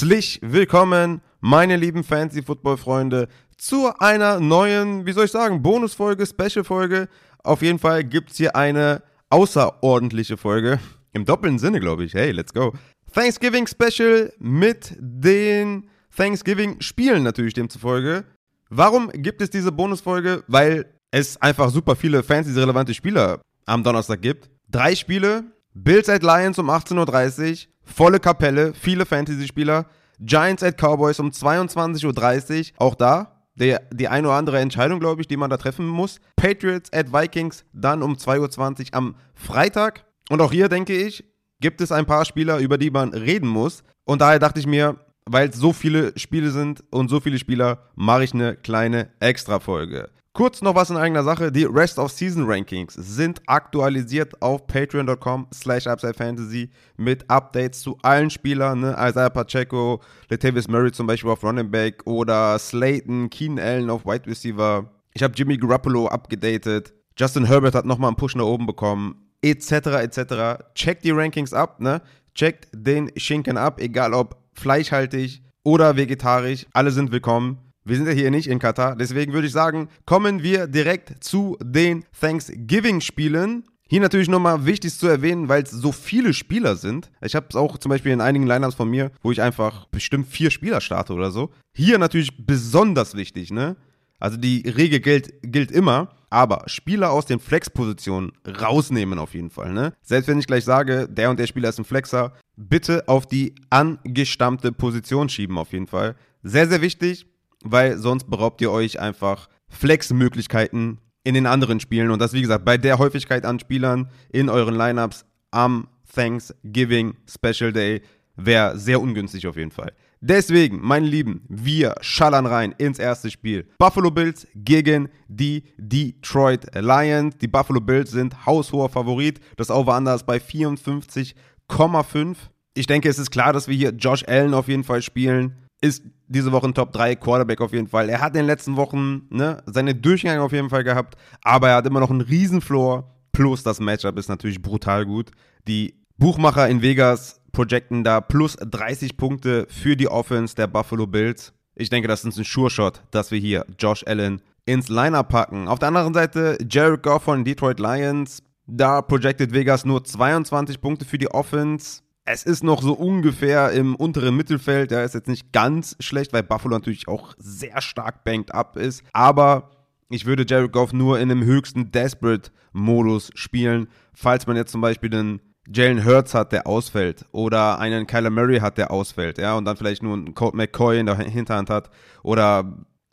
Herzlich willkommen, meine lieben Fantasy-Football-Freunde, zu einer neuen, wie soll ich sagen, Bonusfolge, Special-Folge. Auf jeden Fall gibt es hier eine außerordentliche Folge. Im doppelten Sinne, glaube ich. Hey, let's go. Thanksgiving Special mit den Thanksgiving-Spielen natürlich demzufolge. Warum gibt es diese Bonusfolge? Weil es einfach super viele Fantasy-relevante Spieler am Donnerstag gibt. Drei Spiele, Bills at Lions um 18.30 Uhr, volle Kapelle, viele Fantasy-Spieler. Giants at Cowboys um 22.30 Uhr, auch da der, die eine oder andere Entscheidung, glaube ich, die man da treffen muss. Patriots at Vikings dann um 2.20 Uhr am Freitag. Und auch hier denke ich, gibt es ein paar Spieler, über die man reden muss. Und daher dachte ich mir, weil es so viele Spiele sind und so viele Spieler, mache ich eine kleine Extra-Folge. Kurz noch was in eigener Sache. Die Rest of Season Rankings sind aktualisiert auf patreon.com slash Fantasy mit Updates zu allen Spielern. Ne? Isaiah Pacheco, Latavius Murray zum Beispiel auf Running Back oder Slayton, Keenan Allen auf Wide Receiver. Ich habe Jimmy Garoppolo abgedatet. Justin Herbert hat nochmal einen Push nach oben bekommen. Etc. etc. Checkt die Rankings ab. Ne? Checkt den Schinken ab, egal ob fleischhaltig oder vegetarisch. Alle sind willkommen. Wir sind ja hier nicht in Katar, deswegen würde ich sagen, kommen wir direkt zu den Thanksgiving-Spielen. Hier natürlich nochmal wichtig zu erwähnen, weil es so viele Spieler sind. Ich habe es auch zum Beispiel in einigen Lineups von mir, wo ich einfach bestimmt vier Spieler starte oder so. Hier natürlich besonders wichtig, ne? Also die Regel gilt, gilt immer, aber Spieler aus den Flex-Positionen rausnehmen auf jeden Fall, ne? Selbst wenn ich gleich sage, der und der Spieler ist ein Flexer, bitte auf die angestammte Position schieben auf jeden Fall. Sehr, sehr wichtig weil sonst beraubt ihr euch einfach Flex-Möglichkeiten in den anderen Spielen. Und das, wie gesagt, bei der Häufigkeit an Spielern in euren Lineups am Thanksgiving Special Day wäre sehr ungünstig auf jeden Fall. Deswegen, meine Lieben, wir schallern rein ins erste Spiel. Buffalo Bills gegen die Detroit Lions. Die Buffalo Bills sind haushoher Favorit. Das Over-Under ist bei 54,5. Ich denke, es ist klar, dass wir hier Josh Allen auf jeden Fall spielen ist diese Woche ein Top 3 Quarterback auf jeden Fall. Er hat in den letzten Wochen ne, seine Durchgänge auf jeden Fall gehabt, aber er hat immer noch einen Riesenfloor. Plus das Matchup ist natürlich brutal gut. Die Buchmacher in Vegas projecten da plus 30 Punkte für die Offense der Buffalo Bills. Ich denke, das ist ein Sure-Shot, dass wir hier Josh Allen ins Lineup packen. Auf der anderen Seite Jared Goff von Detroit Lions. Da projected Vegas nur 22 Punkte für die Offense es ist noch so ungefähr im unteren Mittelfeld. Der ist jetzt nicht ganz schlecht, weil Buffalo natürlich auch sehr stark banked up ist. Aber ich würde Jared Goff nur in einem höchsten Desperate-Modus spielen, falls man jetzt zum Beispiel den Jalen Hurts hat, der ausfällt, oder einen Kyler Murray hat, der ausfällt, ja, und dann vielleicht nur einen Colt McCoy in der Hinterhand hat, oder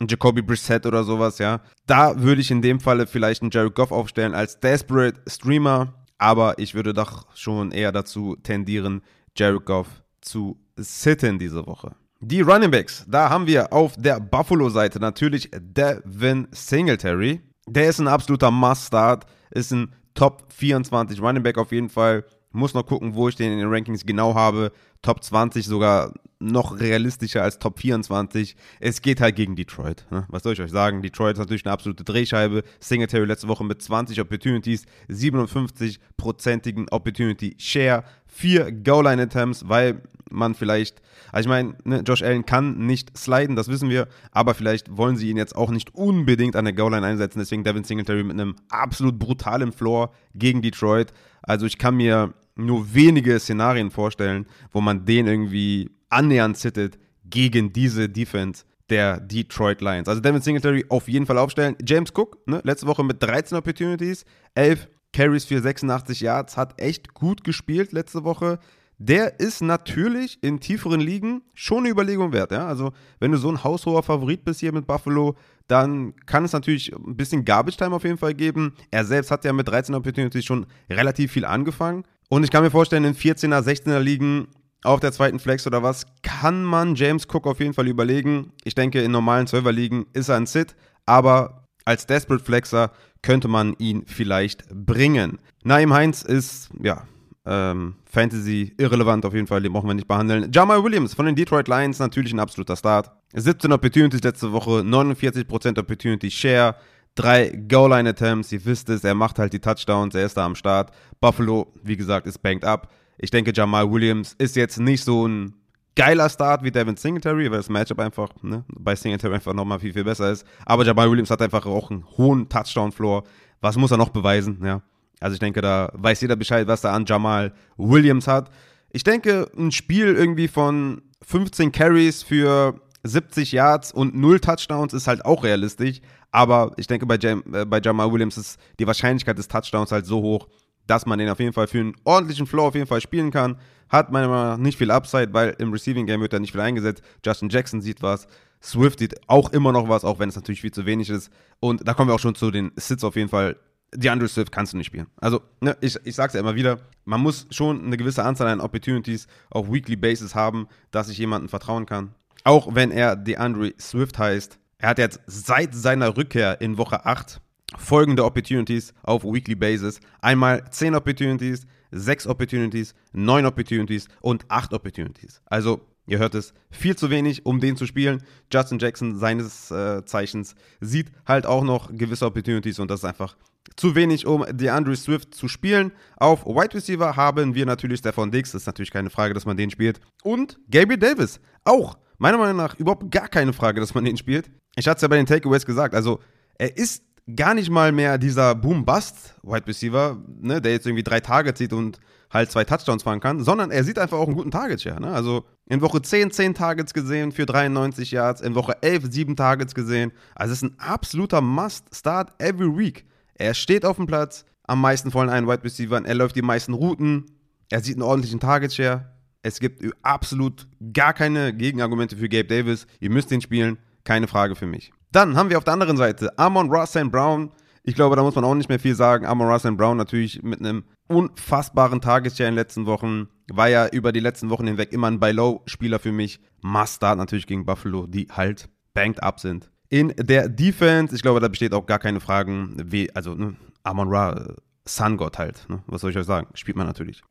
einen Jacoby Brissett oder sowas, ja. Da würde ich in dem Falle vielleicht einen Jared Goff aufstellen als Desperate Streamer, aber ich würde doch schon eher dazu tendieren, Jared Goff zu sitten diese Woche. Die Running Backs, da haben wir auf der Buffalo-Seite natürlich Devin Singletary. Der ist ein absoluter Must-Start, ist ein Top 24 Running Back auf jeden Fall. Muss noch gucken, wo ich den in den Rankings genau habe. Top 20 sogar noch realistischer als Top 24. Es geht halt gegen Detroit. Ne? Was soll ich euch sagen? Detroit ist natürlich eine absolute Drehscheibe. Singletary letzte Woche mit 20 Opportunities, 57-prozentigen Opportunity Share, 4 Goal-Line-Attempts, weil man vielleicht, also ich meine, ne, Josh Allen kann nicht sliden, das wissen wir, aber vielleicht wollen sie ihn jetzt auch nicht unbedingt an der Goal-Line einsetzen. Deswegen Devin Singletary mit einem absolut brutalen Floor gegen Detroit. Also ich kann mir nur wenige Szenarien vorstellen, wo man den irgendwie annähernd sittet gegen diese Defense der Detroit Lions. Also Devin Singletary auf jeden Fall aufstellen. James Cook, ne, letzte Woche mit 13 Opportunities, 11 Carries für 86 Yards, hat echt gut gespielt letzte Woche. Der ist natürlich in tieferen Ligen schon eine Überlegung wert. Ja? Also, wenn du so ein haushoher Favorit bist hier mit Buffalo, dann kann es natürlich ein bisschen Garbage Time auf jeden Fall geben. Er selbst hat ja mit 13 Opportunities schon relativ viel angefangen. Und ich kann mir vorstellen, in 14er, 16er Ligen auf der zweiten Flex oder was, kann man James Cook auf jeden Fall überlegen. Ich denke, in normalen Serverligen ist er ein Sit, aber als Desperate Flexer könnte man ihn vielleicht bringen. Naim Heinz ist, ja, ähm, Fantasy irrelevant auf jeden Fall, den brauchen wir nicht behandeln. Jamal Williams von den Detroit Lions, natürlich ein absoluter Start. 17 Opportunities letzte Woche, 49% Opportunity Share, drei Goal-Line-Attempts, ihr wisst es, er macht halt die Touchdowns, er ist da am Start. Buffalo, wie gesagt, ist banked up. Ich denke, Jamal Williams ist jetzt nicht so ein geiler Start wie Devin Singletary, weil das Matchup einfach ne, bei Singletary einfach nochmal viel, viel besser ist. Aber Jamal Williams hat einfach auch einen hohen Touchdown-Floor. Was muss er noch beweisen? Ja. Also ich denke, da weiß jeder Bescheid, was er an Jamal Williams hat. Ich denke, ein Spiel irgendwie von 15 Carries für 70 Yards und 0 Touchdowns ist halt auch realistisch. Aber ich denke, bei, Jam, äh, bei Jamal Williams ist die Wahrscheinlichkeit des Touchdowns halt so hoch, dass man den auf jeden Fall für einen ordentlichen Flow auf jeden Fall spielen kann. Hat meiner Meinung nach nicht viel Upside, weil im Receiving Game wird er nicht viel eingesetzt. Justin Jackson sieht was. Swift sieht auch immer noch was, auch wenn es natürlich viel zu wenig ist. Und da kommen wir auch schon zu den Sits auf jeden Fall. DeAndre Swift kannst du nicht spielen. Also, ne, ich, ich sag's ja immer wieder, man muss schon eine gewisse Anzahl an Opportunities auf Weekly Basis haben, dass ich jemandem vertrauen kann. Auch wenn er DeAndre Swift heißt. Er hat jetzt seit seiner Rückkehr in Woche 8 folgende Opportunities auf Weekly Basis. Einmal 10 Opportunities, 6 Opportunities, 9 Opportunities und 8 Opportunities. Also, ihr hört es, viel zu wenig, um den zu spielen. Justin Jackson seines äh, Zeichens sieht halt auch noch gewisse Opportunities und das ist einfach zu wenig, um DeAndre Swift zu spielen. Auf Wide Receiver haben wir natürlich Stefan Diggs, das ist natürlich keine Frage, dass man den spielt. Und Gabriel Davis, auch meiner Meinung nach überhaupt gar keine Frage, dass man den spielt. Ich hatte es ja bei den Takeaways gesagt, also er ist gar nicht mal mehr dieser Boom-Bust-Wide Receiver, ne, der jetzt irgendwie drei Targets sieht und halt zwei Touchdowns fahren kann, sondern er sieht einfach auch einen guten Target-Share. Ne? Also in Woche 10 10 Targets gesehen für 93 Yards, in Woche 11 7 Targets gesehen. Also es ist ein absoluter Must-Start every week. Er steht auf dem Platz, am meisten von allen Wide Receivers, er läuft die meisten Routen, er sieht einen ordentlichen Target-Share. Es gibt absolut gar keine Gegenargumente für Gabe Davis. Ihr müsst ihn spielen, keine Frage für mich. Dann haben wir auf der anderen Seite Amon Russell Brown. Ich glaube, da muss man auch nicht mehr viel sagen. Amon Russell Brown natürlich mit einem unfassbaren Tagesshare in den letzten Wochen. War ja über die letzten Wochen hinweg immer ein Buy-Low-Spieler für mich. Must-Start natürlich gegen Buffalo, die halt banked up sind. In der Defense, ich glaube, da besteht auch gar keine Fragen. Wie, also, ne, Amon Ra, Sun God halt. Ne? Was soll ich euch sagen? Spielt man natürlich.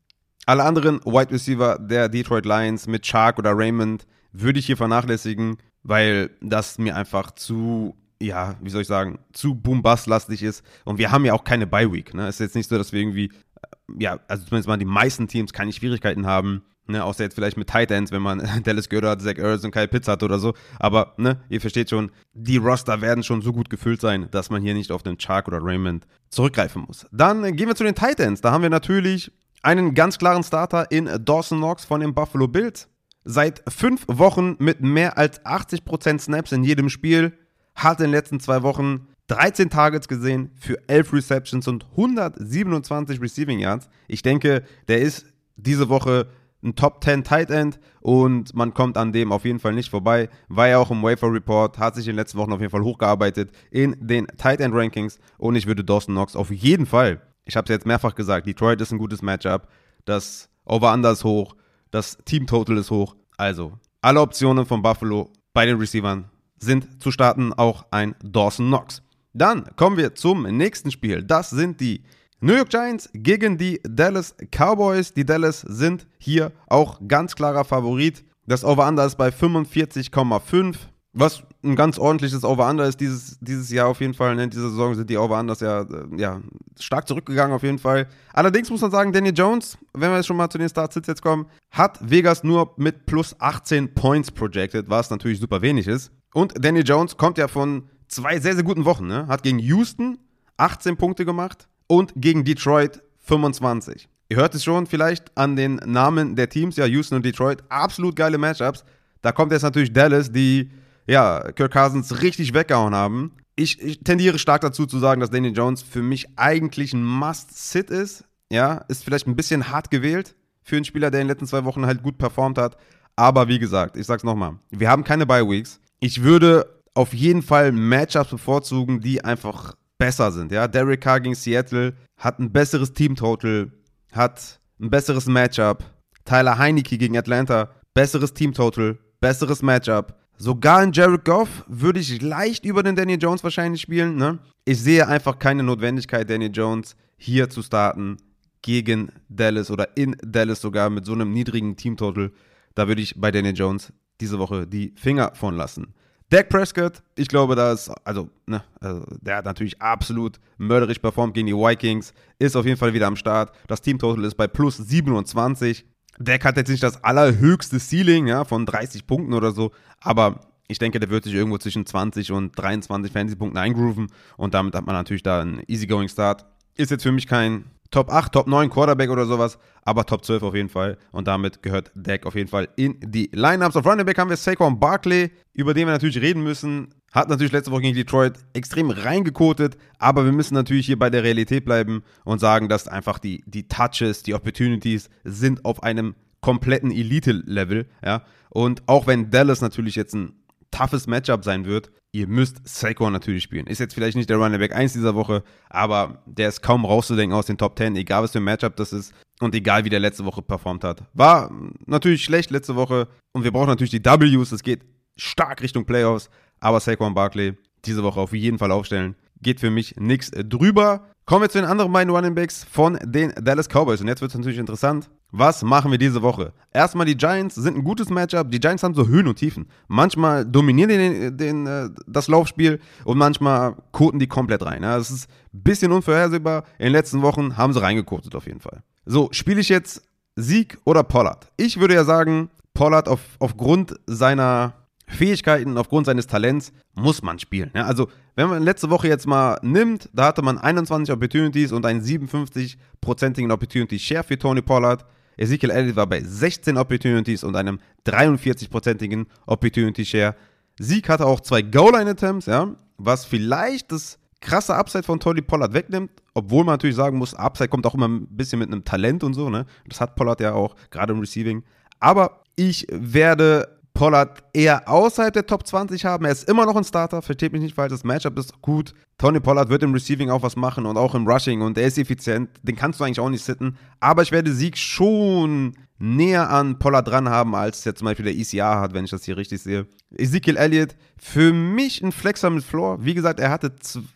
Alle anderen Wide Receiver der Detroit Lions mit Shark oder Raymond würde ich hier vernachlässigen weil das mir einfach zu, ja, wie soll ich sagen, zu boom-bust-lastig ist. Und wir haben ja auch keine Bye-Week. Ne? Es ist jetzt nicht so, dass wir irgendwie, äh, ja, also zumindest mal die meisten Teams keine Schwierigkeiten haben. Ne, außer jetzt vielleicht mit Tight Ends, wenn man Dallas Goddard, Zach Ertz und Kyle Pitts hat oder so. Aber, ne, ihr versteht schon, die Roster werden schon so gut gefüllt sein, dass man hier nicht auf den Chark oder Raymond zurückgreifen muss. Dann gehen wir zu den Tight Ends. Da haben wir natürlich einen ganz klaren Starter in Dawson Knox von den Buffalo Bills seit fünf Wochen mit mehr als 80% Snaps in jedem Spiel, hat in den letzten zwei Wochen 13 Targets gesehen für 11 Receptions und 127 Receiving Yards. Ich denke, der ist diese Woche ein Top 10 Tight End und man kommt an dem auf jeden Fall nicht vorbei. War ja auch im Wafer Report, hat sich in den letzten Wochen auf jeden Fall hochgearbeitet in den Tight End Rankings und ich würde Dawson Knox auf jeden Fall, ich habe es jetzt mehrfach gesagt, Detroit ist ein gutes Matchup, das Over-Under ist hoch, das Team-Total ist hoch. Also, alle Optionen von Buffalo bei den Receivern sind zu starten, auch ein Dawson Knox. Dann kommen wir zum nächsten Spiel. Das sind die New York Giants gegen die Dallas Cowboys. Die Dallas sind hier auch ganz klarer Favorit. Das Over-Under ist bei 45,5. Was ein ganz ordentliches Over-Under ist dieses, dieses Jahr auf jeden Fall. Ne? In dieser Saison sind die Over-Unders ja, äh, ja stark zurückgegangen auf jeden Fall. Allerdings muss man sagen, Daniel Jones, wenn wir jetzt schon mal zu den Start-Sits jetzt kommen, hat Vegas nur mit plus 18 Points projected, was natürlich super wenig ist. Und Daniel Jones kommt ja von zwei sehr, sehr guten Wochen. Ne? Hat gegen Houston 18 Punkte gemacht und gegen Detroit 25. Ihr hört es schon vielleicht an den Namen der Teams, ja, Houston und Detroit, absolut geile Matchups. Da kommt jetzt natürlich Dallas, die ja, Kirk Cousins richtig weggehauen haben. Ich, ich, tendiere stark dazu zu sagen, dass Daniel Jones für mich eigentlich ein Must-Sit ist. Ja, ist vielleicht ein bisschen hart gewählt für einen Spieler, der in den letzten zwei Wochen halt gut performt hat. Aber wie gesagt, ich sag's nochmal, wir haben keine Bye-Weeks. Ich würde auf jeden Fall Matchups bevorzugen, die einfach besser sind. Ja, Derek Carr gegen Seattle hat ein besseres Team-Total, hat ein besseres Matchup. Tyler Heineke gegen Atlanta, besseres Team-Total, besseres Matchup. Sogar in Jared Goff würde ich leicht über den Daniel Jones wahrscheinlich spielen. Ne? Ich sehe einfach keine Notwendigkeit, Daniel Jones hier zu starten gegen Dallas oder in Dallas sogar mit so einem niedrigen Teamtotal. Da würde ich bei Daniel Jones diese Woche die Finger von lassen. Dak Prescott, ich glaube, da ist, also, ne, also, der hat natürlich absolut mörderisch performt gegen die Vikings, ist auf jeden Fall wieder am Start. Das Teamtotal ist bei plus 27. Dak hat jetzt nicht das allerhöchste Ceiling, ja, von 30 Punkten oder so, aber ich denke, der wird sich irgendwo zwischen 20 und 23 Fantasy-Punkten eingrooven und damit hat man natürlich da einen easygoing Start. Ist jetzt für mich kein Top 8, Top 9 Quarterback oder sowas, aber Top 12 auf jeden Fall. Und damit gehört Dak auf jeden Fall in die Lineups. Auf Running Back haben wir Saquon Barkley, über den wir natürlich reden müssen. Hat natürlich letzte Woche gegen Detroit extrem reingekotet, aber wir müssen natürlich hier bei der Realität bleiben und sagen, dass einfach die, die Touches, die Opportunities sind auf einem kompletten Elite-Level. Ja? Und auch wenn Dallas natürlich jetzt ein toughes Matchup sein wird, ihr müsst Saquon natürlich spielen. Ist jetzt vielleicht nicht der Running Back 1 dieser Woche, aber der ist kaum rauszudenken aus den Top 10, egal was für ein Matchup das ist und egal wie der letzte Woche performt hat. War natürlich schlecht letzte Woche und wir brauchen natürlich die Ws, es geht stark Richtung Playoffs, aber Saquon Barkley diese Woche auf jeden Fall aufstellen. Geht für mich nichts drüber. Kommen wir zu den anderen beiden Running Backs von den Dallas Cowboys. Und jetzt wird es natürlich interessant. Was machen wir diese Woche? Erstmal die Giants sind ein gutes Matchup. Die Giants haben so Höhen und Tiefen. Manchmal dominieren die den, den, äh, das Laufspiel und manchmal koten die komplett rein. Das ist ein bisschen unvorhersehbar. In den letzten Wochen haben sie reingekotet auf jeden Fall. So, spiele ich jetzt Sieg oder Pollard? Ich würde ja sagen, Pollard auf, aufgrund seiner Fähigkeiten, aufgrund seines Talents muss man spielen. Ja, also, wenn man letzte Woche jetzt mal nimmt, da hatte man 21 Opportunities und einen 57-prozentigen Opportunity Share für Tony Pollard. Ezekiel Elliott war bei 16 Opportunities und einem 43-prozentigen Opportunity Share. Sieg hatte auch zwei Goal-Line-Attempts, ja, was vielleicht das krasse Upside von Tony Pollard wegnimmt, obwohl man natürlich sagen muss, Upside kommt auch immer ein bisschen mit einem Talent und so, ne? Das hat Pollard ja auch, gerade im Receiving. Aber ich werde Pollard eher außerhalb der Top 20 haben. Er ist immer noch ein Starter, versteht mich nicht falsch, das Matchup ist gut. Tony Pollard wird im Receiving auch was machen und auch im Rushing und er ist effizient. Den kannst du eigentlich auch nicht sitten. Aber ich werde Sieg schon näher an Pollard dran haben, als jetzt zum Beispiel der ECR hat, wenn ich das hier richtig sehe. Ezekiel Elliott, für mich ein Flexer mit Floor. Wie gesagt, er hatte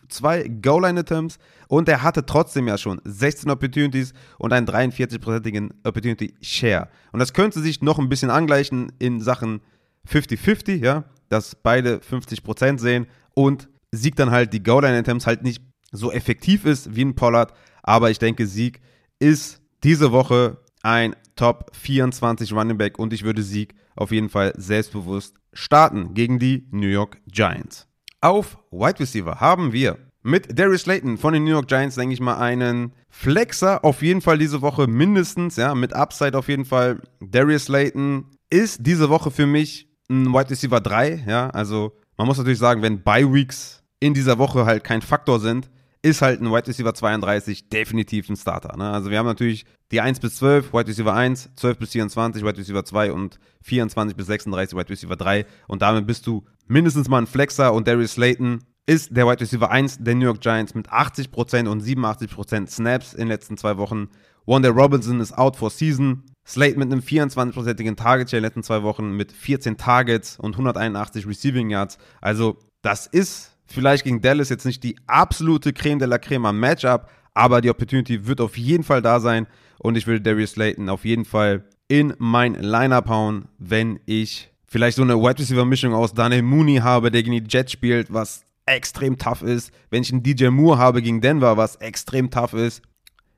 zwei Goal-Line-Attempts und er hatte trotzdem ja schon 16 Opportunities und einen 43-prozentigen Opportunity Share. Und das könnte sich noch ein bisschen angleichen in Sachen 50-50, ja, dass beide 50% sehen und Sieg dann halt die Goal-Line-Attempts halt nicht so effektiv ist wie ein Pollard. Aber ich denke, Sieg ist diese Woche ein Top 24 Running Back und ich würde Sieg auf jeden Fall selbstbewusst starten gegen die New York Giants. Auf Wide Receiver haben wir mit Darius Slayton von den New York Giants, denke ich mal, einen Flexer auf jeden Fall diese Woche mindestens, ja, mit Upside auf jeden Fall. Darius Slayton ist diese Woche für mich ein Wide Receiver 3, ja, also man muss natürlich sagen, wenn Bye Weeks in dieser Woche halt kein Faktor sind, ist halt ein Wide Receiver 32 definitiv ein Starter. Ne? Also wir haben natürlich die 1 bis 12, Wide Receiver 1, 12 bis 24, Wide Receiver 2 und 24 bis 36, Wide Receiver 3. Und damit bist du mindestens mal ein Flexer und Darius Slayton ist der Wide Receiver 1 der New York Giants mit 80% und 87% Snaps in den letzten zwei Wochen. Wanda Robinson ist out for season. Slate mit einem 24%igen Target Share in den letzten zwei Wochen mit 14 Targets und 181 Receiving Yards. Also, das ist vielleicht gegen Dallas jetzt nicht die absolute Creme de la Creme am Matchup, aber die Opportunity wird auf jeden Fall da sein und ich will Darius Slayton auf jeden Fall in mein Lineup hauen, wenn ich vielleicht so eine Wide Receiver Mischung aus Daniel Mooney habe, der gegen die Jets spielt, was extrem tough ist. Wenn ich einen DJ Moore habe gegen Denver, was extrem tough ist.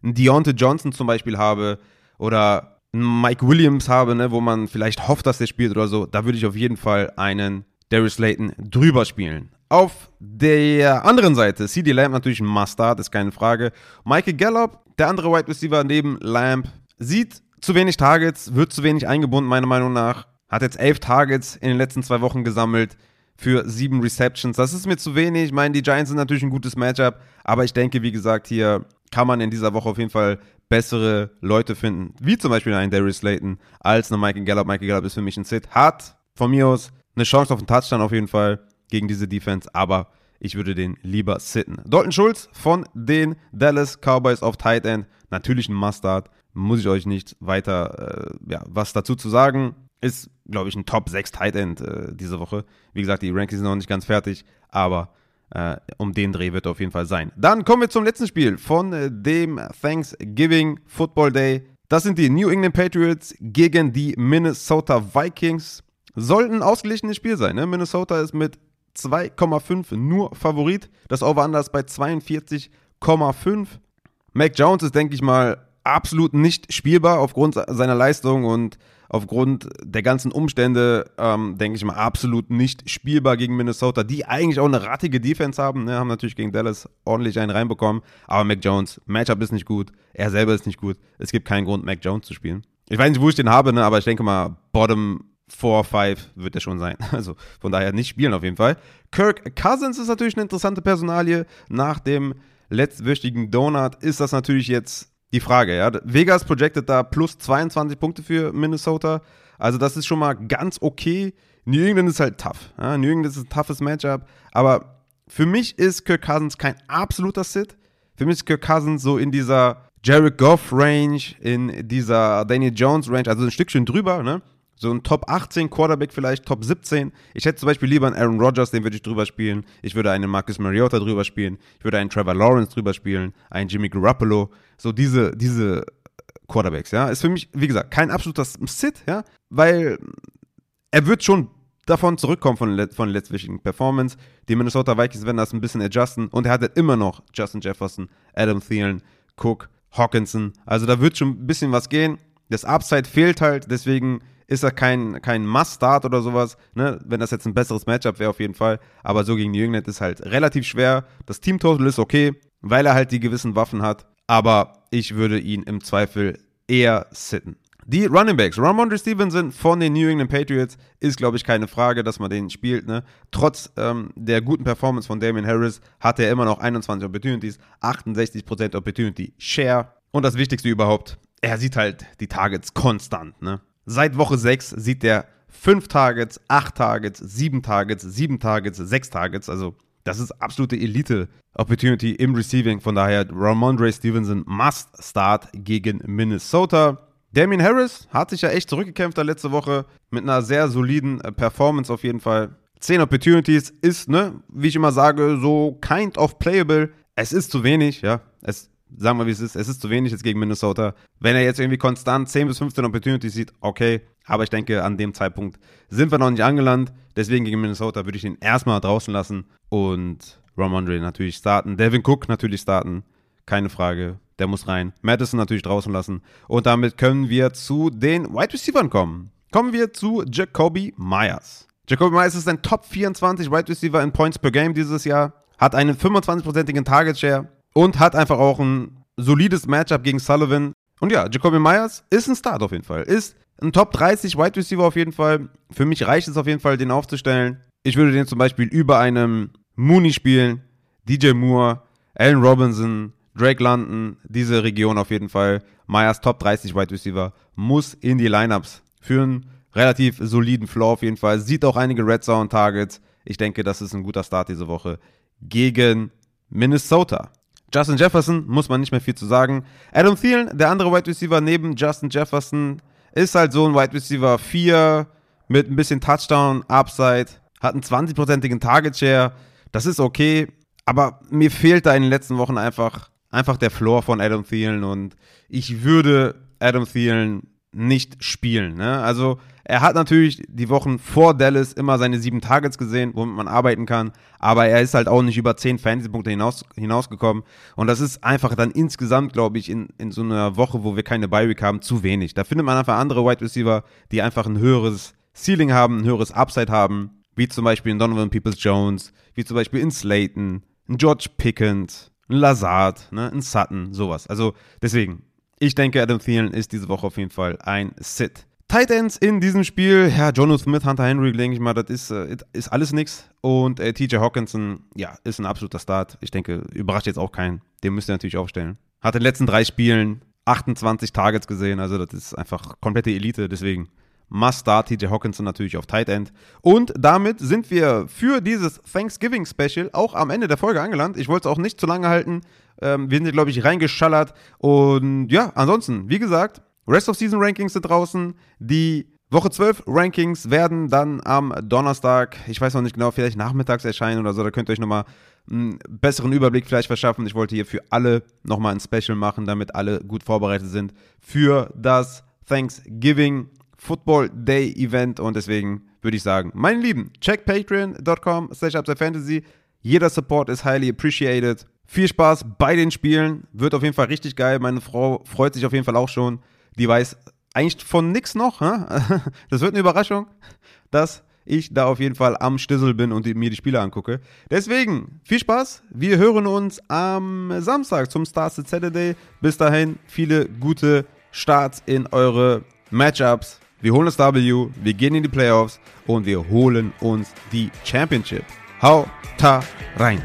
Einen Deontay Johnson zum Beispiel habe oder Mike Williams habe, ne, wo man vielleicht hofft, dass der spielt oder so, da würde ich auf jeden Fall einen Darius Slayton drüber spielen. Auf der anderen Seite, CD Lamb natürlich ein Mustard, ist keine Frage. Michael Gallup, der andere Wide Receiver neben Lamb, sieht zu wenig Targets, wird zu wenig eingebunden, meiner Meinung nach. Hat jetzt elf Targets in den letzten zwei Wochen gesammelt für sieben Receptions. Das ist mir zu wenig. Ich meine, die Giants sind natürlich ein gutes Matchup, aber ich denke, wie gesagt, hier kann man in dieser Woche auf jeden Fall bessere Leute finden, wie zum Beispiel einen Darius Slayton, als eine Michael Gallup. Michael Gallup ist für mich ein Sit. Hat von mir aus eine Chance auf einen Touchdown auf jeden Fall gegen diese Defense, aber ich würde den lieber sitten. Dalton Schulz von den Dallas Cowboys auf Tight End, natürlich ein Mustard, muss ich euch nicht weiter äh, ja, was dazu zu sagen. Ist, glaube ich, ein Top 6 Tight End äh, diese Woche. Wie gesagt, die Rankings sind noch nicht ganz fertig, aber äh, um den Dreh wird auf jeden Fall sein. Dann kommen wir zum letzten Spiel von äh, dem Thanksgiving Football Day. Das sind die New England Patriots gegen die Minnesota Vikings. soll ein ausgeglichenes Spiel sein. Ne? Minnesota ist mit 2,5 nur Favorit. Das Over-Under ist bei 42,5. Mac Jones ist, denke ich mal, absolut nicht spielbar aufgrund seiner Leistung und aufgrund der ganzen Umstände, ähm, denke ich mal, absolut nicht spielbar gegen Minnesota, die eigentlich auch eine rattige Defense haben. Ne? Haben natürlich gegen Dallas ordentlich einen reinbekommen. Aber Mac Jones, Matchup ist nicht gut. Er selber ist nicht gut. Es gibt keinen Grund, Mac Jones zu spielen. Ich weiß nicht, wo ich den habe, ne? aber ich denke mal, Bottom 4, 5 wird er schon sein. Also von daher nicht spielen auf jeden Fall. Kirk Cousins ist natürlich eine interessante Personalie. Nach dem letztwöchigen Donut ist das natürlich jetzt die Frage. Ja? Vegas projected da plus 22 Punkte für Minnesota. Also das ist schon mal ganz okay. New England ist halt tough. Ja? New England ist ein toughes Matchup. Aber für mich ist Kirk Cousins kein absoluter Sit. Für mich ist Kirk Cousins so in dieser Jared Goff Range, in dieser Daniel Jones Range, also ein Stückchen drüber, ne? So ein Top 18 Quarterback vielleicht, Top 17. Ich hätte zum Beispiel lieber einen Aaron Rodgers, den würde ich drüber spielen. Ich würde einen Marcus Mariota drüber spielen. Ich würde einen Trevor Lawrence drüber spielen. Einen Jimmy Garoppolo. So diese, diese Quarterbacks, ja. Ist für mich, wie gesagt, kein absoluter Sit, ja. Weil er wird schon davon zurückkommen von, von letztwöchigen Performance. Die Minnesota Vikings werden das ein bisschen adjusten. Und er hat immer noch Justin Jefferson, Adam Thielen, Cook, Hawkinson. Also da wird schon ein bisschen was gehen. Das Upside fehlt halt, deswegen ist er kein, kein Must-Start oder sowas. Ne? Wenn das jetzt ein besseres Matchup wäre, auf jeden Fall. Aber so gegen New England ist halt relativ schwer. Das Team-Total ist okay, weil er halt die gewissen Waffen hat. Aber ich würde ihn im Zweifel eher sitten. Die Running Backs, Ramondre Stevenson von den New England Patriots, ist, glaube ich, keine Frage, dass man den spielt. Ne? Trotz ähm, der guten Performance von Damien Harris hat er immer noch 21 Opportunities, 68% Opportunity Share. Und das Wichtigste überhaupt, er sieht halt die Targets konstant. Ne? Seit Woche 6 sieht er 5 Targets, 8 Targets, 7 Targets, 7 Targets, 6 Targets. Also das ist absolute Elite-Opportunity im Receiving. Von daher Ramondre Stevenson must start gegen Minnesota. Damien Harris hat sich ja echt zurückgekämpft da letzte Woche mit einer sehr soliden äh, Performance auf jeden Fall. 10 Opportunities ist, ne, wie ich immer sage, so kind of playable. Es ist zu wenig, ja. Es sagen wir, wie es ist, es ist zu wenig jetzt gegen Minnesota. Wenn er jetzt irgendwie konstant 10 bis 15 Opportunities sieht, okay. Aber ich denke, an dem Zeitpunkt sind wir noch nicht angelandet. Deswegen gegen Minnesota würde ich ihn erstmal draußen lassen und Ramondre natürlich starten. Devin Cook natürlich starten. Keine Frage. Der muss rein. Madison natürlich draußen lassen. Und damit können wir zu den Wide Receivers kommen. Kommen wir zu Jacoby Myers. Jacoby Myers ist ein Top 24 Wide Receiver in Points per Game dieses Jahr. Hat einen 25%igen Target Share und hat einfach auch ein solides Matchup gegen Sullivan. Und ja, Jacoby Myers ist ein Start auf jeden Fall. Ist ein Top 30 Wide Receiver auf jeden Fall. Für mich reicht es auf jeden Fall, den aufzustellen. Ich würde den zum Beispiel über einem Mooney spielen, DJ Moore, Allen Robinson, Drake London, diese Region auf jeden Fall. Myers Top 30 Wide Receiver muss in die Lineups für einen relativ soliden Floor auf jeden Fall. Sieht auch einige Red Zone Targets. Ich denke, das ist ein guter Start diese Woche gegen Minnesota. Justin Jefferson muss man nicht mehr viel zu sagen. Adam Thielen, der andere Wide Receiver neben Justin Jefferson, ist halt so ein Wide Receiver 4 mit ein bisschen Touchdown, Upside, hat einen 20-prozentigen Target Share. Das ist okay, aber mir fehlt da in den letzten Wochen einfach, einfach der Floor von Adam Thielen und ich würde Adam Thielen nicht spielen. Ne? Also er hat natürlich die Wochen vor Dallas immer seine sieben Targets gesehen, womit man arbeiten kann, aber er ist halt auch nicht über zehn Fantasy-Punkte hinaus, hinausgekommen. Und das ist einfach dann insgesamt, glaube ich, in, in so einer Woche, wo wir keine Bye-Week haben, zu wenig. Da findet man einfach andere Wide Receiver, die einfach ein höheres Ceiling haben, ein höheres Upside haben, wie zum Beispiel in Donovan Peoples-Jones, wie zum Beispiel in Slayton, ein George Pickens, ein Lazard, ne, ein Sutton, sowas. Also deswegen, ich denke, Adam Thielen ist diese Woche auf jeden Fall ein Sit. Tight Ends in diesem Spiel, ja, Jono Smith, Hunter Henry, denke ich mal, das ist, äh, ist alles nix. Und äh, TJ Hawkinson, ja, ist ein absoluter Start. Ich denke, überrascht jetzt auch keinen. Den müsst ihr natürlich aufstellen. Hat in den letzten drei Spielen 28 Targets gesehen, also das ist einfach komplette Elite, deswegen must start TJ Hawkinson natürlich auf Tight End. Und damit sind wir für dieses Thanksgiving Special auch am Ende der Folge angelangt. Ich wollte es auch nicht zu lange halten. Ähm, wir sind, glaube ich, reingeschallert. Und ja, ansonsten, wie gesagt, Rest of Season Rankings sind draußen. Die Woche 12 Rankings werden dann am Donnerstag, ich weiß noch nicht genau, vielleicht nachmittags erscheinen oder so. Da könnt ihr euch nochmal einen besseren Überblick vielleicht verschaffen. Ich wollte hier für alle nochmal ein Special machen, damit alle gut vorbereitet sind für das Thanksgiving Football Day Event und deswegen würde ich sagen, meine Lieben, check patreon.com slash Fantasy. Jeder Support ist highly appreciated. Viel Spaß bei den Spielen. Wird auf jeden Fall richtig geil. Meine Frau freut sich auf jeden Fall auch schon. Die weiß eigentlich von nix noch. Hä? Das wird eine Überraschung, dass ich da auf jeden Fall am Stissel bin und mir die Spiele angucke. Deswegen, viel Spaß. Wir hören uns am Samstag zum Stars Saturday. Bis dahin, viele gute Starts in eure Matchups. Wir holen das W, wir gehen in die Playoffs und wir holen uns die Championship. Hau ta rein!